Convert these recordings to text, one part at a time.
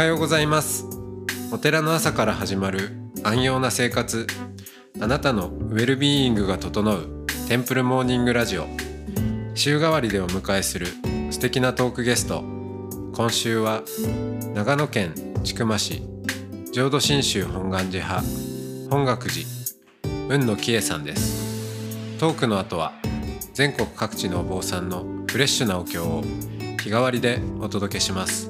はようございます。お寺の朝から始まる安養な生活。あなたのウェルビーイングが整うテンプルモーニングラジオ。週替わりでお迎えする素敵なトークゲスト。今週は長野県千曲市浄土真宗本願寺派本学寺雲野喜恵さんです。トークの後は全国各地のお坊さんのフレッシュなお経を日替わりでお届けします。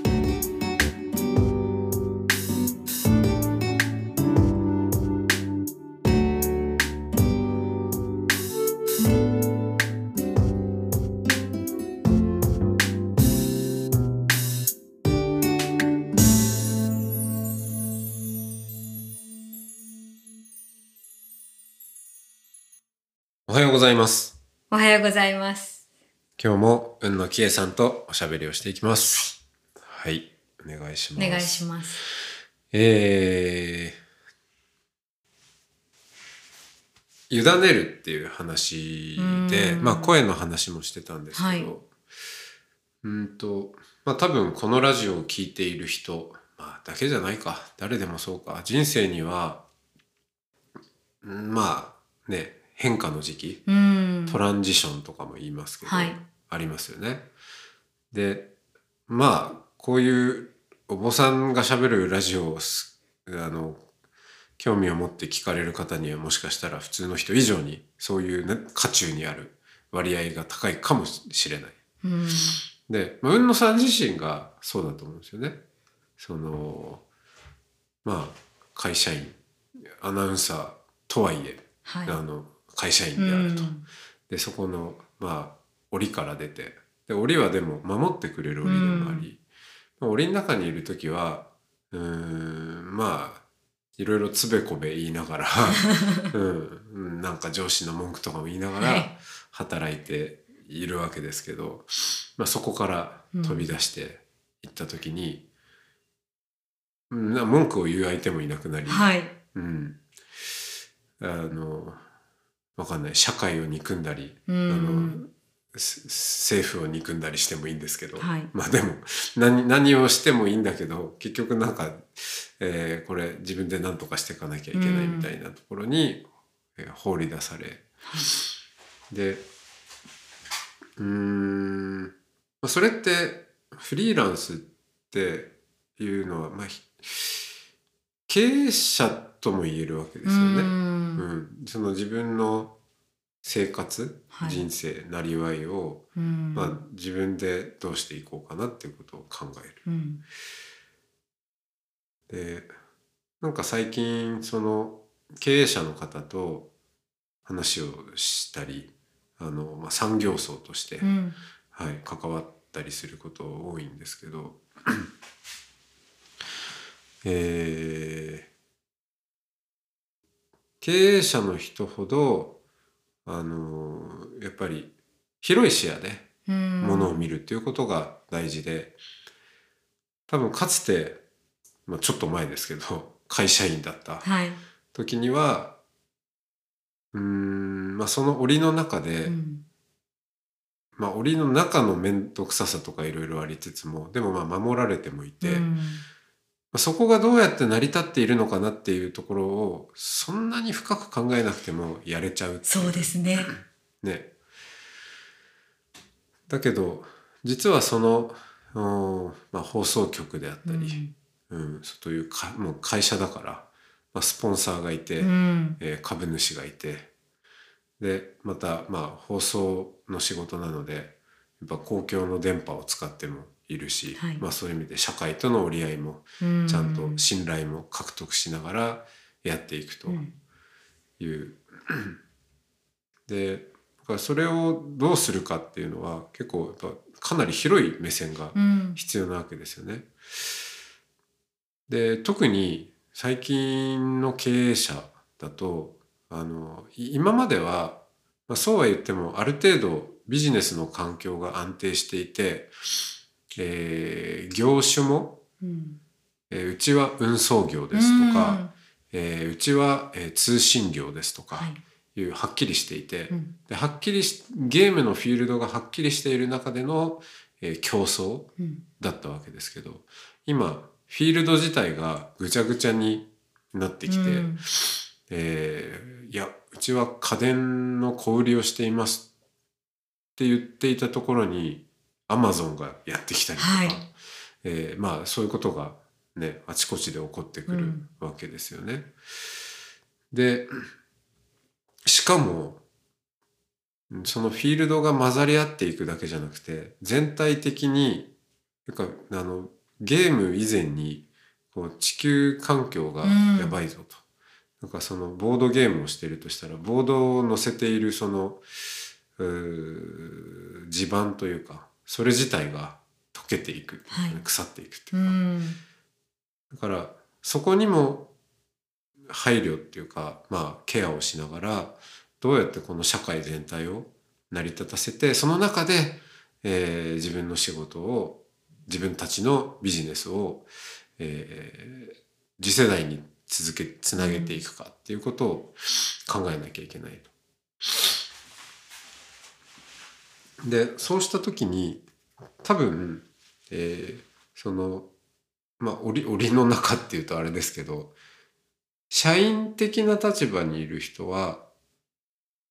ざいます。今日も雲野喜恵さんとおしゃべりをしていきます。はい。お願いします。お願いします。えー、委ねるっていう話で、うん。まあ声の話もしてたんですけど、はい。うんと、まあ多分このラジオを聞いている人、まあだけじゃないか、誰でもそうか、人生には、うんまあね、変化の時期、うん。トランジションとかも言いますけど、はいありますよね。でまあこういうお坊さんがしゃべるラジオをすあの興味を持って聞かれる方にはもしかしたら普通の人以上にそういう、ね、渦中にある割合が高いかもしれない。うん。で、まあ、雲野さん自身がそうだと思うんですよね。そのまあ会社員アナウンサーとはいえ、はい。あの会社員であると。でそこのまあ檻から出て。で檻はでも守ってくれる檻でもあり、まあ、檻の中にいる時はうーんまあいろいろつべこべ言いながら、う んうん、なんか上司の文句とかも言いながらはい。働いているわけですけど、まあ、そこから飛び出していった時に、うん、な文句を言う相手もいなくなり、はい。うん、あのわかんない。社会を憎んだり、うあの政府を憎んだりしてもいいんですけど、はい。まあでも何何をしてもいいんだけど結局なんか、えーこれ自分で何とかしていかなきゃいけないみたいなところに、えー放り出され。でうーんまあそれってフリーランスっていうのは、まあ、ひ経営者とも言えるわけですよね。う。うんん、その自分の生活、はい人生なりわいを、うん。まあ、自分でどうしていこうかなっていうことを考える。うん。でなんか最近その経営者の方と話をしたりあの、まあ、産業層として、うん。はい、関わったりすること多いんですけどえー経営者の人ほどあのやっぱり広い視野でうん。ものを見るっていうことが大事で多分かつて、まあ、ちょっと前ですけど会社員だったはい。時にはうーん、まあ、その檻の中で、うん。まあ檻の中の面倒くささとかいろいろありつつもでもまあ守られてもいて、まうんあそこがどうやって成り立っているのかなっていうところをそんなに深く考えなくてもやれちゃうっていそうですね。ね。だけど実はその、うんまあ、放送局であったり、うんそうというかもう会社だから、まあ、スポンサーがいて、うん。えー株主がいてでまたまあ放送の仕事なのでやっぱ公共の電波を使ってもいるし、はいまあ、そういう意味で社会との折り合いもうん。ちゃんと信頼も獲得しながらやっていくとうん。いう。でだからそれをどうするかっていうのは結構やっぱかなり広い目線がうん。必要なわけですよね。で特に最近の経営者だとあのい今までは、まあ、そうは言ってもある程度ビジネスの環境が安定していて、えー業種も、うん。えーうちは運送業ですとか、えーうちは、えー通信業ですとか、はい。いうはっきりしていて、うんではっきりしゲームのフィールドがはっきりしている中での、えー競争うんだったわけですけど今フィールド自体がぐちゃぐちゃになってきて、うんえーいやうちは家電の小売りをしていますって言っていたところにアマゾンがやってきたりとか、はいえーまあそういうことがねあちこちで起こってくるうんわけですよね。でしかもうんそのフィールドが混ざり合っていくだけじゃなくて全体的になんかあのゲーム以前にこう地球環境がやばいぞと。なんかそのボードゲームをしているとしたらボードを載せているその地盤というかそれ自体が溶けていく、はい。腐っていくってういうか、ん。だからそこにも配慮っていうかまあケアをしながらどうやってこの社会全体を成り立たせてその中で、えー自分の仕事を自分たちのビジネスを、えー次世代に続けつなげていくかっていうことを考えなきゃいけないと。でそうした時に多分、えーそのまあ檻檻の中っていうとあれですけど社員的な立場にいる人は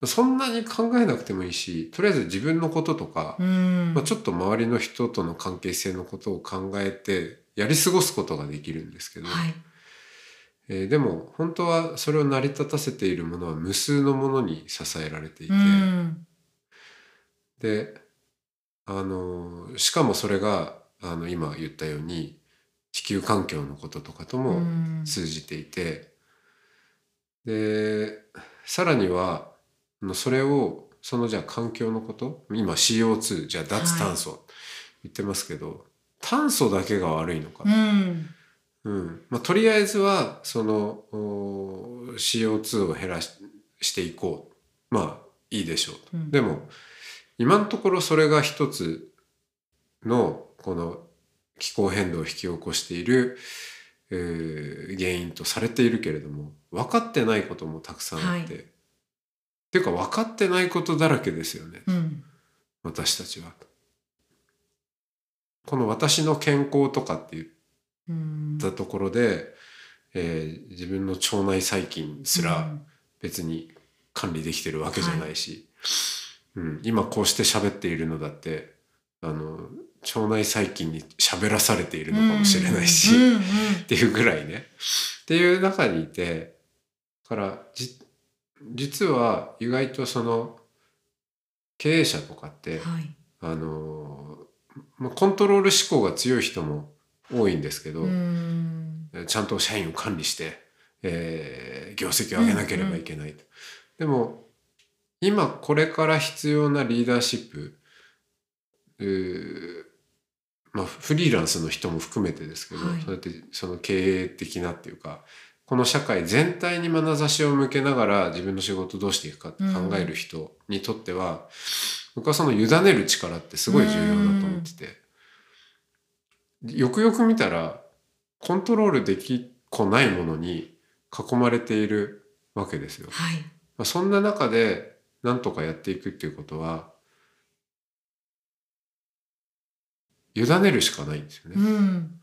そんなに考えなくてもいいしとりあえず自分のこととか、うん。まあ、ちょっと周りの人との関係性のことを考えてやり過ごすことができるんですけど、はい。えーでも本当はそれを成り立たせているものは無数のものに支えられていて、うんであのしかもそれがあの今言ったように地球環境のこととかとうもん。通じていて、でさらにはそれをそのじゃあ環境のこと今 CO2 じゃあ脱炭素言ってますけど、炭素だけが悪いのか、うん。うん。まあ、とりあえずはそのお CO2 を減らししていこう。まあいいでしょうと。うん。でも今のところそれが一つのこの気候変動を引き起こしている、えー原因とされているけれども分かってないこともたくさんあって、はっていうか分かってないことだらけですよね。うん。私たちは。この私の健康とかって言っうん。たところで、えー自分の腸内細菌すら別に管理できてるわけじゃないし、うん、今こうして喋っているのだってあの腸内細菌に喋らされているのかもしれないし、うんうんっていうぐらいね。っていう中にいてだからじ実は意外とその経営者とかって、はい。あのまあコントロール思考が強い人も多いんですけど、うん。ちゃんと社員を管理して、えー業績を上げなければいけない。と。でも今これから必要なリーダーシップまあ、フリーランスの人も含めてですけど、はい。そうやってその経営的なっていうかこの社会全体に眼差しを向けながら自分の仕事をどうしていくかって考える人にとっては、僕はその委ねる力ってすごい重要だと思ってて、よくよく見たらコントロールできっこないものに囲まれているわけですよ。はい。まあ、そんな中で何とかやっていくっていうことは委ねるしかないんですよね。うん。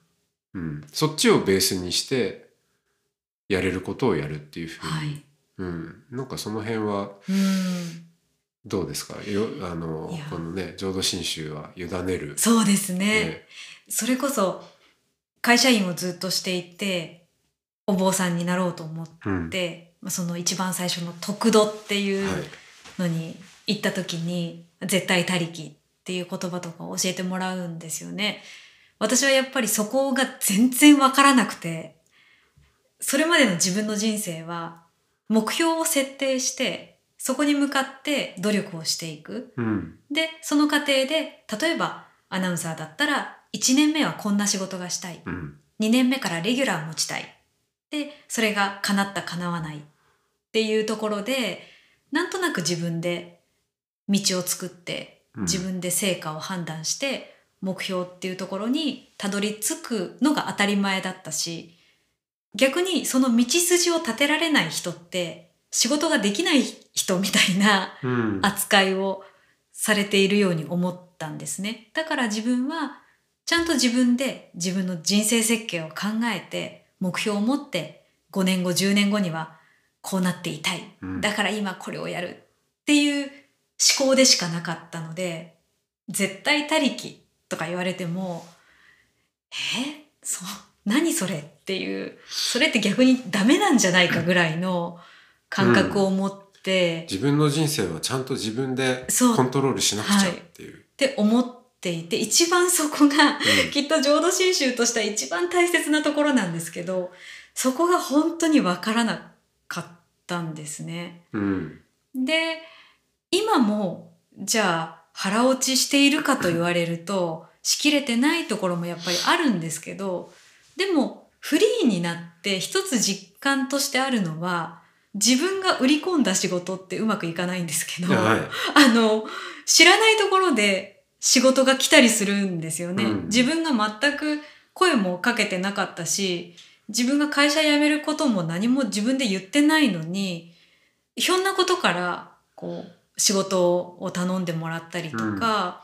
うん、そっちをベースにしてやれることをやるっていうふうに、はい。うん、なんかその辺はうん。どうですか？よあのこのね浄土真宗は委ねる。そうですね。ね。それこそ会社員をずっとしていてお坊さんになろうと思っうん。て、まあその一番最初の「徳度」っていうはいのに行った時に「絶対他力」っていう言葉とかを教えてもらうんですよね。私はやっぱりそこが全然わからなくてそれまでの自分の人生は目標を設定してそこに向かって努力をしていく。うん。でその過程で例えばアナウンサーだったら1年目はこんな仕事がしたい。うん。2年目からレギュラーを持ちたい。でそれが叶った叶わない。っていうところでなんとなく自分で道を作ってうん自分で成果を判断して目標っていうところにたどり着くのが当たり前だったし逆にその道筋を立てられない人って仕事ができない人みたいなうん扱いをされているように思ったんですね。だから自分はちゃんと自分で自分の人生設計を考えて目標を持って5年後10年後にはこうなっていたい。うん。だから今これをやるっていう思考でしかなかったので絶対他力とか言われてもえ？そう何それっていうそれって逆にダメなんじゃないかぐらいの感覚を持って、自分の人生はちゃんと自分でコントロールしなくちゃっていう。って思っていて一番そこがきっと浄土真宗としては一番大切なところなんですけどそこが本当にわからなかったんですね。うんで今もじゃあ腹落ちしているかと言われるとしきれてないところもやっぱりあるんですけどでもフリーになって一つ実感としてあるのは自分が売り込んだ仕事ってうまくいかないんですけど、はい あの、知らないところで仕事が来たりするんですよね。うん自分が全く声もかけてなかったし、自分が会社辞めることも何も自分で言ってないのに、ひょんなことから、こう、仕事を頼んでもらったりとか、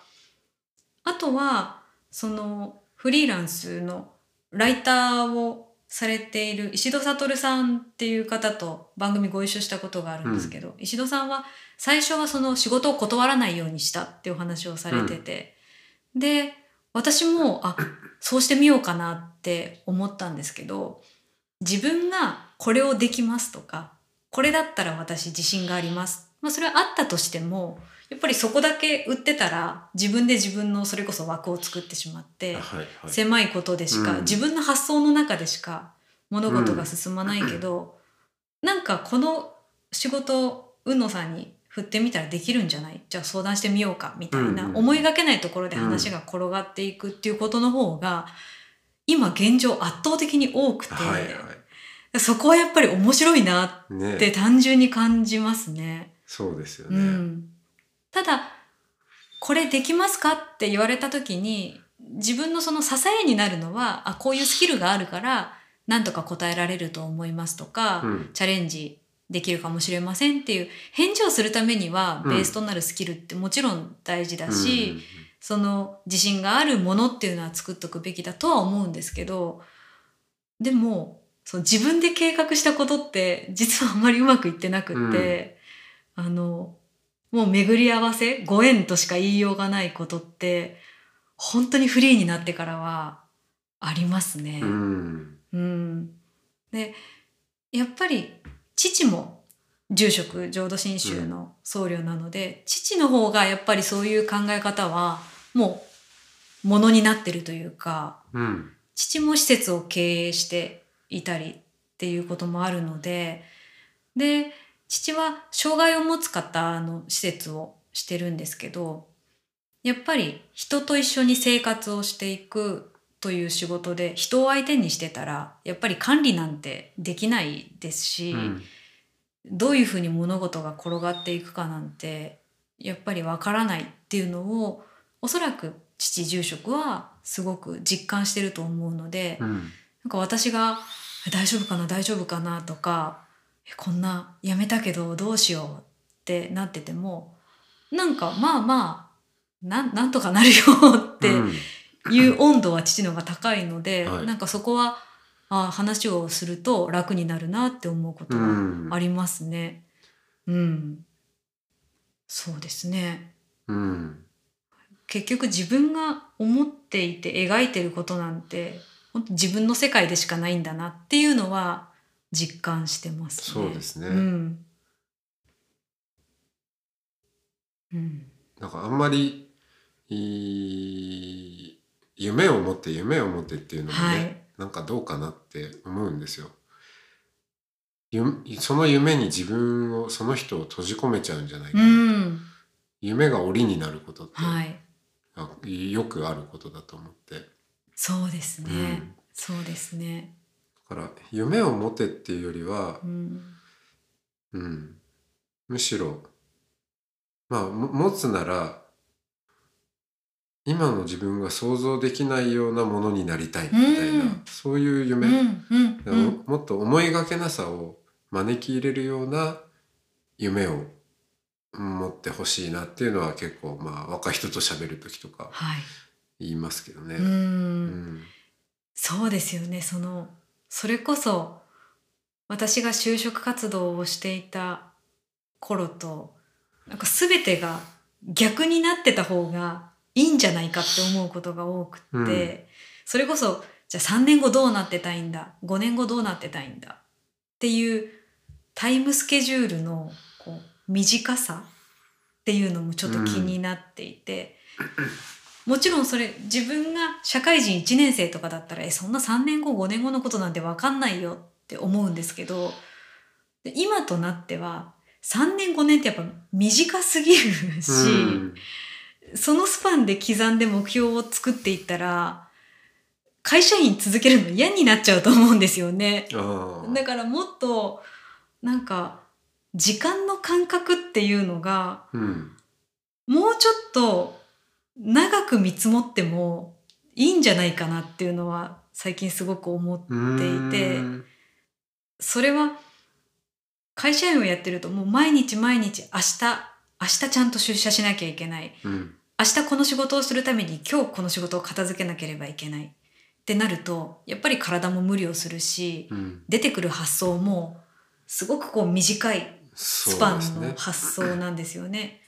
あとは、その、フリーランスのライターをされている石戸悟さんっていう方と番組ご一緒したことがあるんですけど、石戸さんは最初はその仕事を断らないようにしたっていうお話をされてて、で私もあそうしてみようかなって思ったんですけど自分がこれをできますとかこれだったら私自信があります、まあ、それはあったとしてもやっぱりそこだけ売ってたら自分で自分のそれこそ枠を作ってしまって、はいはい。狭いことでしか、うん。自分の発想の中でしか物事が進まないけど、なんかこの仕事を宇野さんに振ってみたらできるんじゃない？じゃあ相談してみようかみたいな、うん思いがけないところで話が転がっていくっていうことの方が今現状圧倒的に多くて、はいはそこはやっぱり面白いないねって単純に感じますね。そうですようね。ん、ただこれできますかって言われた時に自分のその支えになるのはあこういうスキルがあるからなんとか答えられると思いますとか、うん。チャレンジできるかもしれませんっていう返事をするためにはうん。ベースとなるスキルってもちろん大事だうんし、その自信があるものっていうのは作っとくべきだとは思うんですけどでもそう自分で計画したことって実はあんまりうまくいってなくって、あのもう巡り合わせご縁としか言いようがないことって本当にフリーになってからはありますね。うん。うん、でやっぱり父も住職浄土真宗の僧侶なので、父の方がやっぱりそういう考え方はもうものになってるというかうん。父も施設を経営していたりっていうこともあるのでで父は障害を持つ方の施設をしてるんですけどやっぱり人と一緒に生活をしていくという仕事で人を相手にしてたらやっぱり管理なんてできないですし、うん。どういうふうに物事が転がっていくかなんてやっぱりわからないっていうのをおそらく父住職はすごく実感してると思うので、うん。なんか私が「え大丈夫かな大丈夫かな」とか「えこんなやめたけどどうしよう」ってなっててもなんかまあまあなんなんとかなるよってうんいう温度は父の方が高いので、はいなんかそこはあ話をすると楽になるなって思うことはうんありますね。うん、そうですね。うん結局自分が思っていて描いてることなんて本当自分の世界でしかないんだなっていうのは実感してますね。そうですねうん。うん。なんかあんまりいい夢を持って夢を持ってっていうのもね、はいなんかどうかなって思うんですよ。ゆその夢に自分をその人を閉じ込めちゃうんじゃないかうな、ん。夢が檻になることって、はい。あよくあることだと思って、そうですね。うんそうですね。だから夢を持てっていうよりはう、ん。うん、むしろまあも持つなら今の自分が想像できないようなものになりたいみたいな、うんそういう夢、うん。うん。うん。もっと思いがけなさを招き入れるような夢を持ってほしいなっていうのは結構まあ若い人と喋る時とかはい言いますけどね。ううんんそうですよねそのそれこそ私が就職活動をしていた頃となんか全てが逆になってた方がいいんじゃないかって思うことが多くって、うん。それこそじゃあ3年後どうなってたいんだ？5年後どうなってたいんだ？っていうタイムスケジュールのこう短さっていうのもちょっと気になっていて、もちろんそれ自分が社会人1年生とかだったらえそんな3年後5年後のことなんて分かんないよって思うんですけどで今となっては3年5年ってやっぱ短すぎるし、うんそのスパンで刻んで目標を作っていったら会社員続けるの嫌になっちゃうと思うんですよね。だからもっとなんか時間の感覚っていうのがうん。もうちょっと長く見積もってもいいんじゃないかなっていうのは最近すごく思っていてうん。それは会社員をやってるともう毎日毎日明日明日ちゃんと出社しなきゃいけない。うん。明日この仕事をするために今日この仕事を片付けなければいけない。ってなるとやっぱり体も無理をするしうん。出てくる発想もすごくこう短いスパンの発想なんですよね。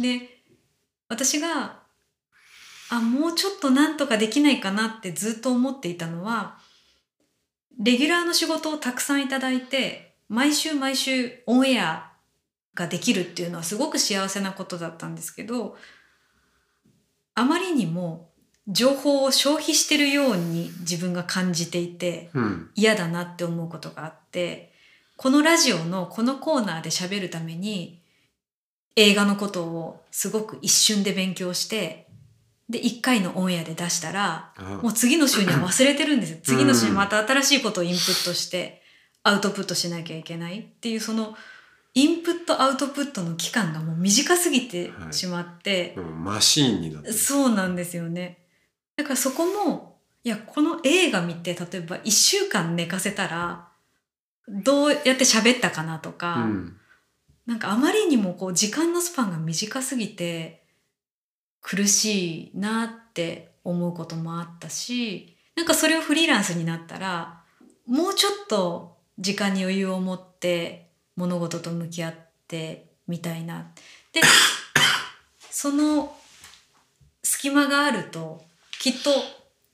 で私があもうちょっとなんとかできないかなってずっと思っていたのはレギュラーの仕事をたくさんいただいて毎週毎週オンエアができるっていうのはすごく幸せなことだったんですけどあまりにも情報を消費してるように自分が感じていてうん。嫌だなって思うことがあってこのラジオのこのコーナーで喋るために映画のことをすごく一瞬で勉強してで1回のオンエアで出したらあもう次の週には忘れてるんですよ。次の週にまた新しいことをインプットしてアウトプットしなきゃいけないっていうそのインプットアウトプットの期間がもう短すぎてはいしまって、うんマシーンになってる。そうなんですよね。だからそこも、いや、この映画見て、例えば1週間寝かせたら、どうやって喋ったかなとか、うん。なんかあまりにもこう時間のスパンが短すぎて苦しいなって思うこともあったし、なんかそれをフリーランスになったら、もうちょっと時間に余裕を持って物事と向き合ってみたいな。で、その隙間があるときっと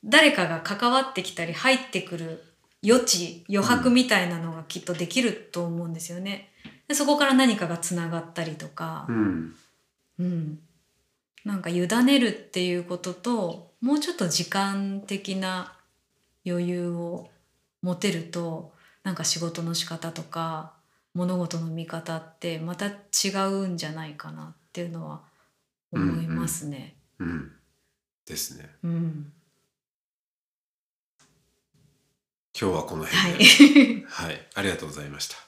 誰かが関わってきたり入ってくる余地余白みたいなのがきっとできると思うんですよね。でそこから何かがつながったりとかう、んうん、なんか委ねるっていうことともうちょっと時間的な余裕を持てるとなんか仕事の仕方とか物事の見方ってまた違うんじゃないかなっていうのは思いますね。うんですね。うん。今日はこのは辺で。い。はい、ありがとうございました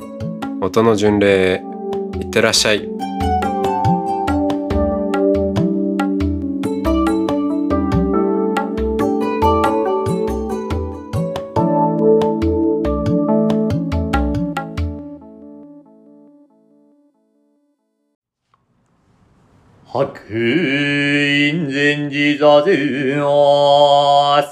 音の巡礼いってらっしゃい。白院禅寺座禅は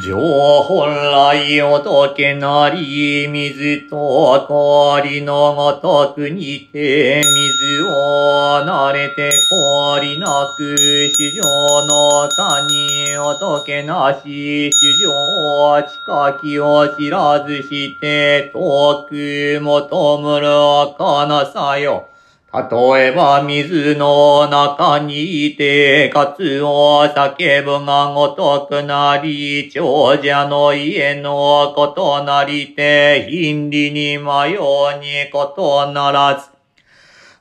主上本来仏なり水と氷のごとくにて水を慣れて氷なく主上のかに仏なし主上近きを知らずして遠く求むるかなさよ。例えば水の中にいて、かつを叫ぶがごとくなり、長者の家のことなりて、貧利に迷うにことならず。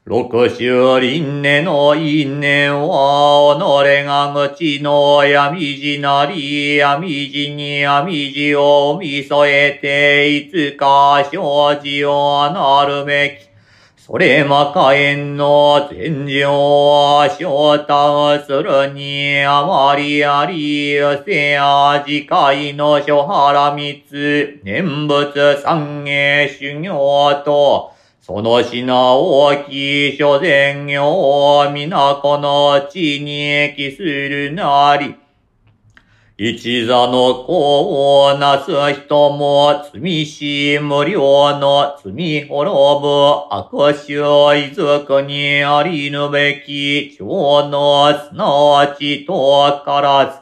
六種輪廻の因縁は、己が口の闇地なり、闇地に闇地を見添えて、いつか生じをなるべき。それまかえんの天井は昇太するにあまりあり、せや次回の諸原三つ、念仏三芸修行と、その品大きい諸前業、皆この地に帰するなり、一座の子をなす人も、罪し無料の罪滅ぶ悪臭遺族にありぬべき、長のすなわちとからず、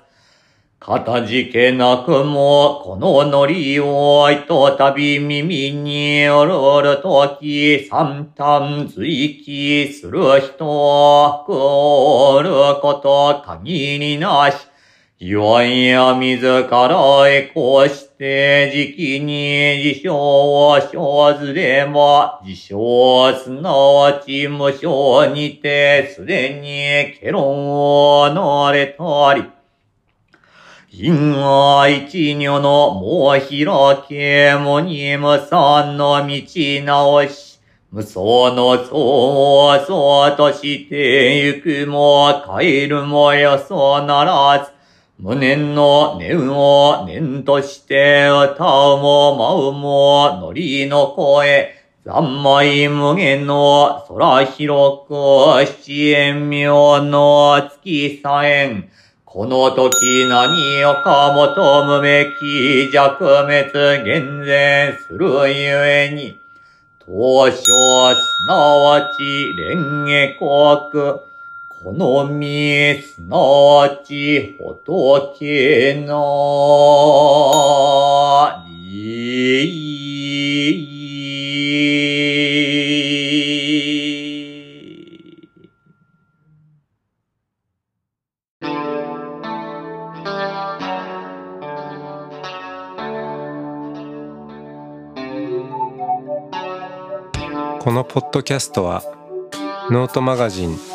かたじけなくも、このノリをひとたび耳によるるとき、三端随記する人は、くおること限りなし、岩や自らへこして時期に自称を生ずれば、自称すなわち無償にてすでにケロンをなれたり、因果一女のもう開けもにむさんの道直し、無双の相をそうとしてゆくも帰るもよそうならず、無念の念を念として歌うも舞うもノリの声、三昧無限の空広く七円妙の月さえん。この時何をか求むべき弱滅厳然するゆえに、当初すなわち蓮華国、このみすなち仏なり。このポッドキャストはノートマガジン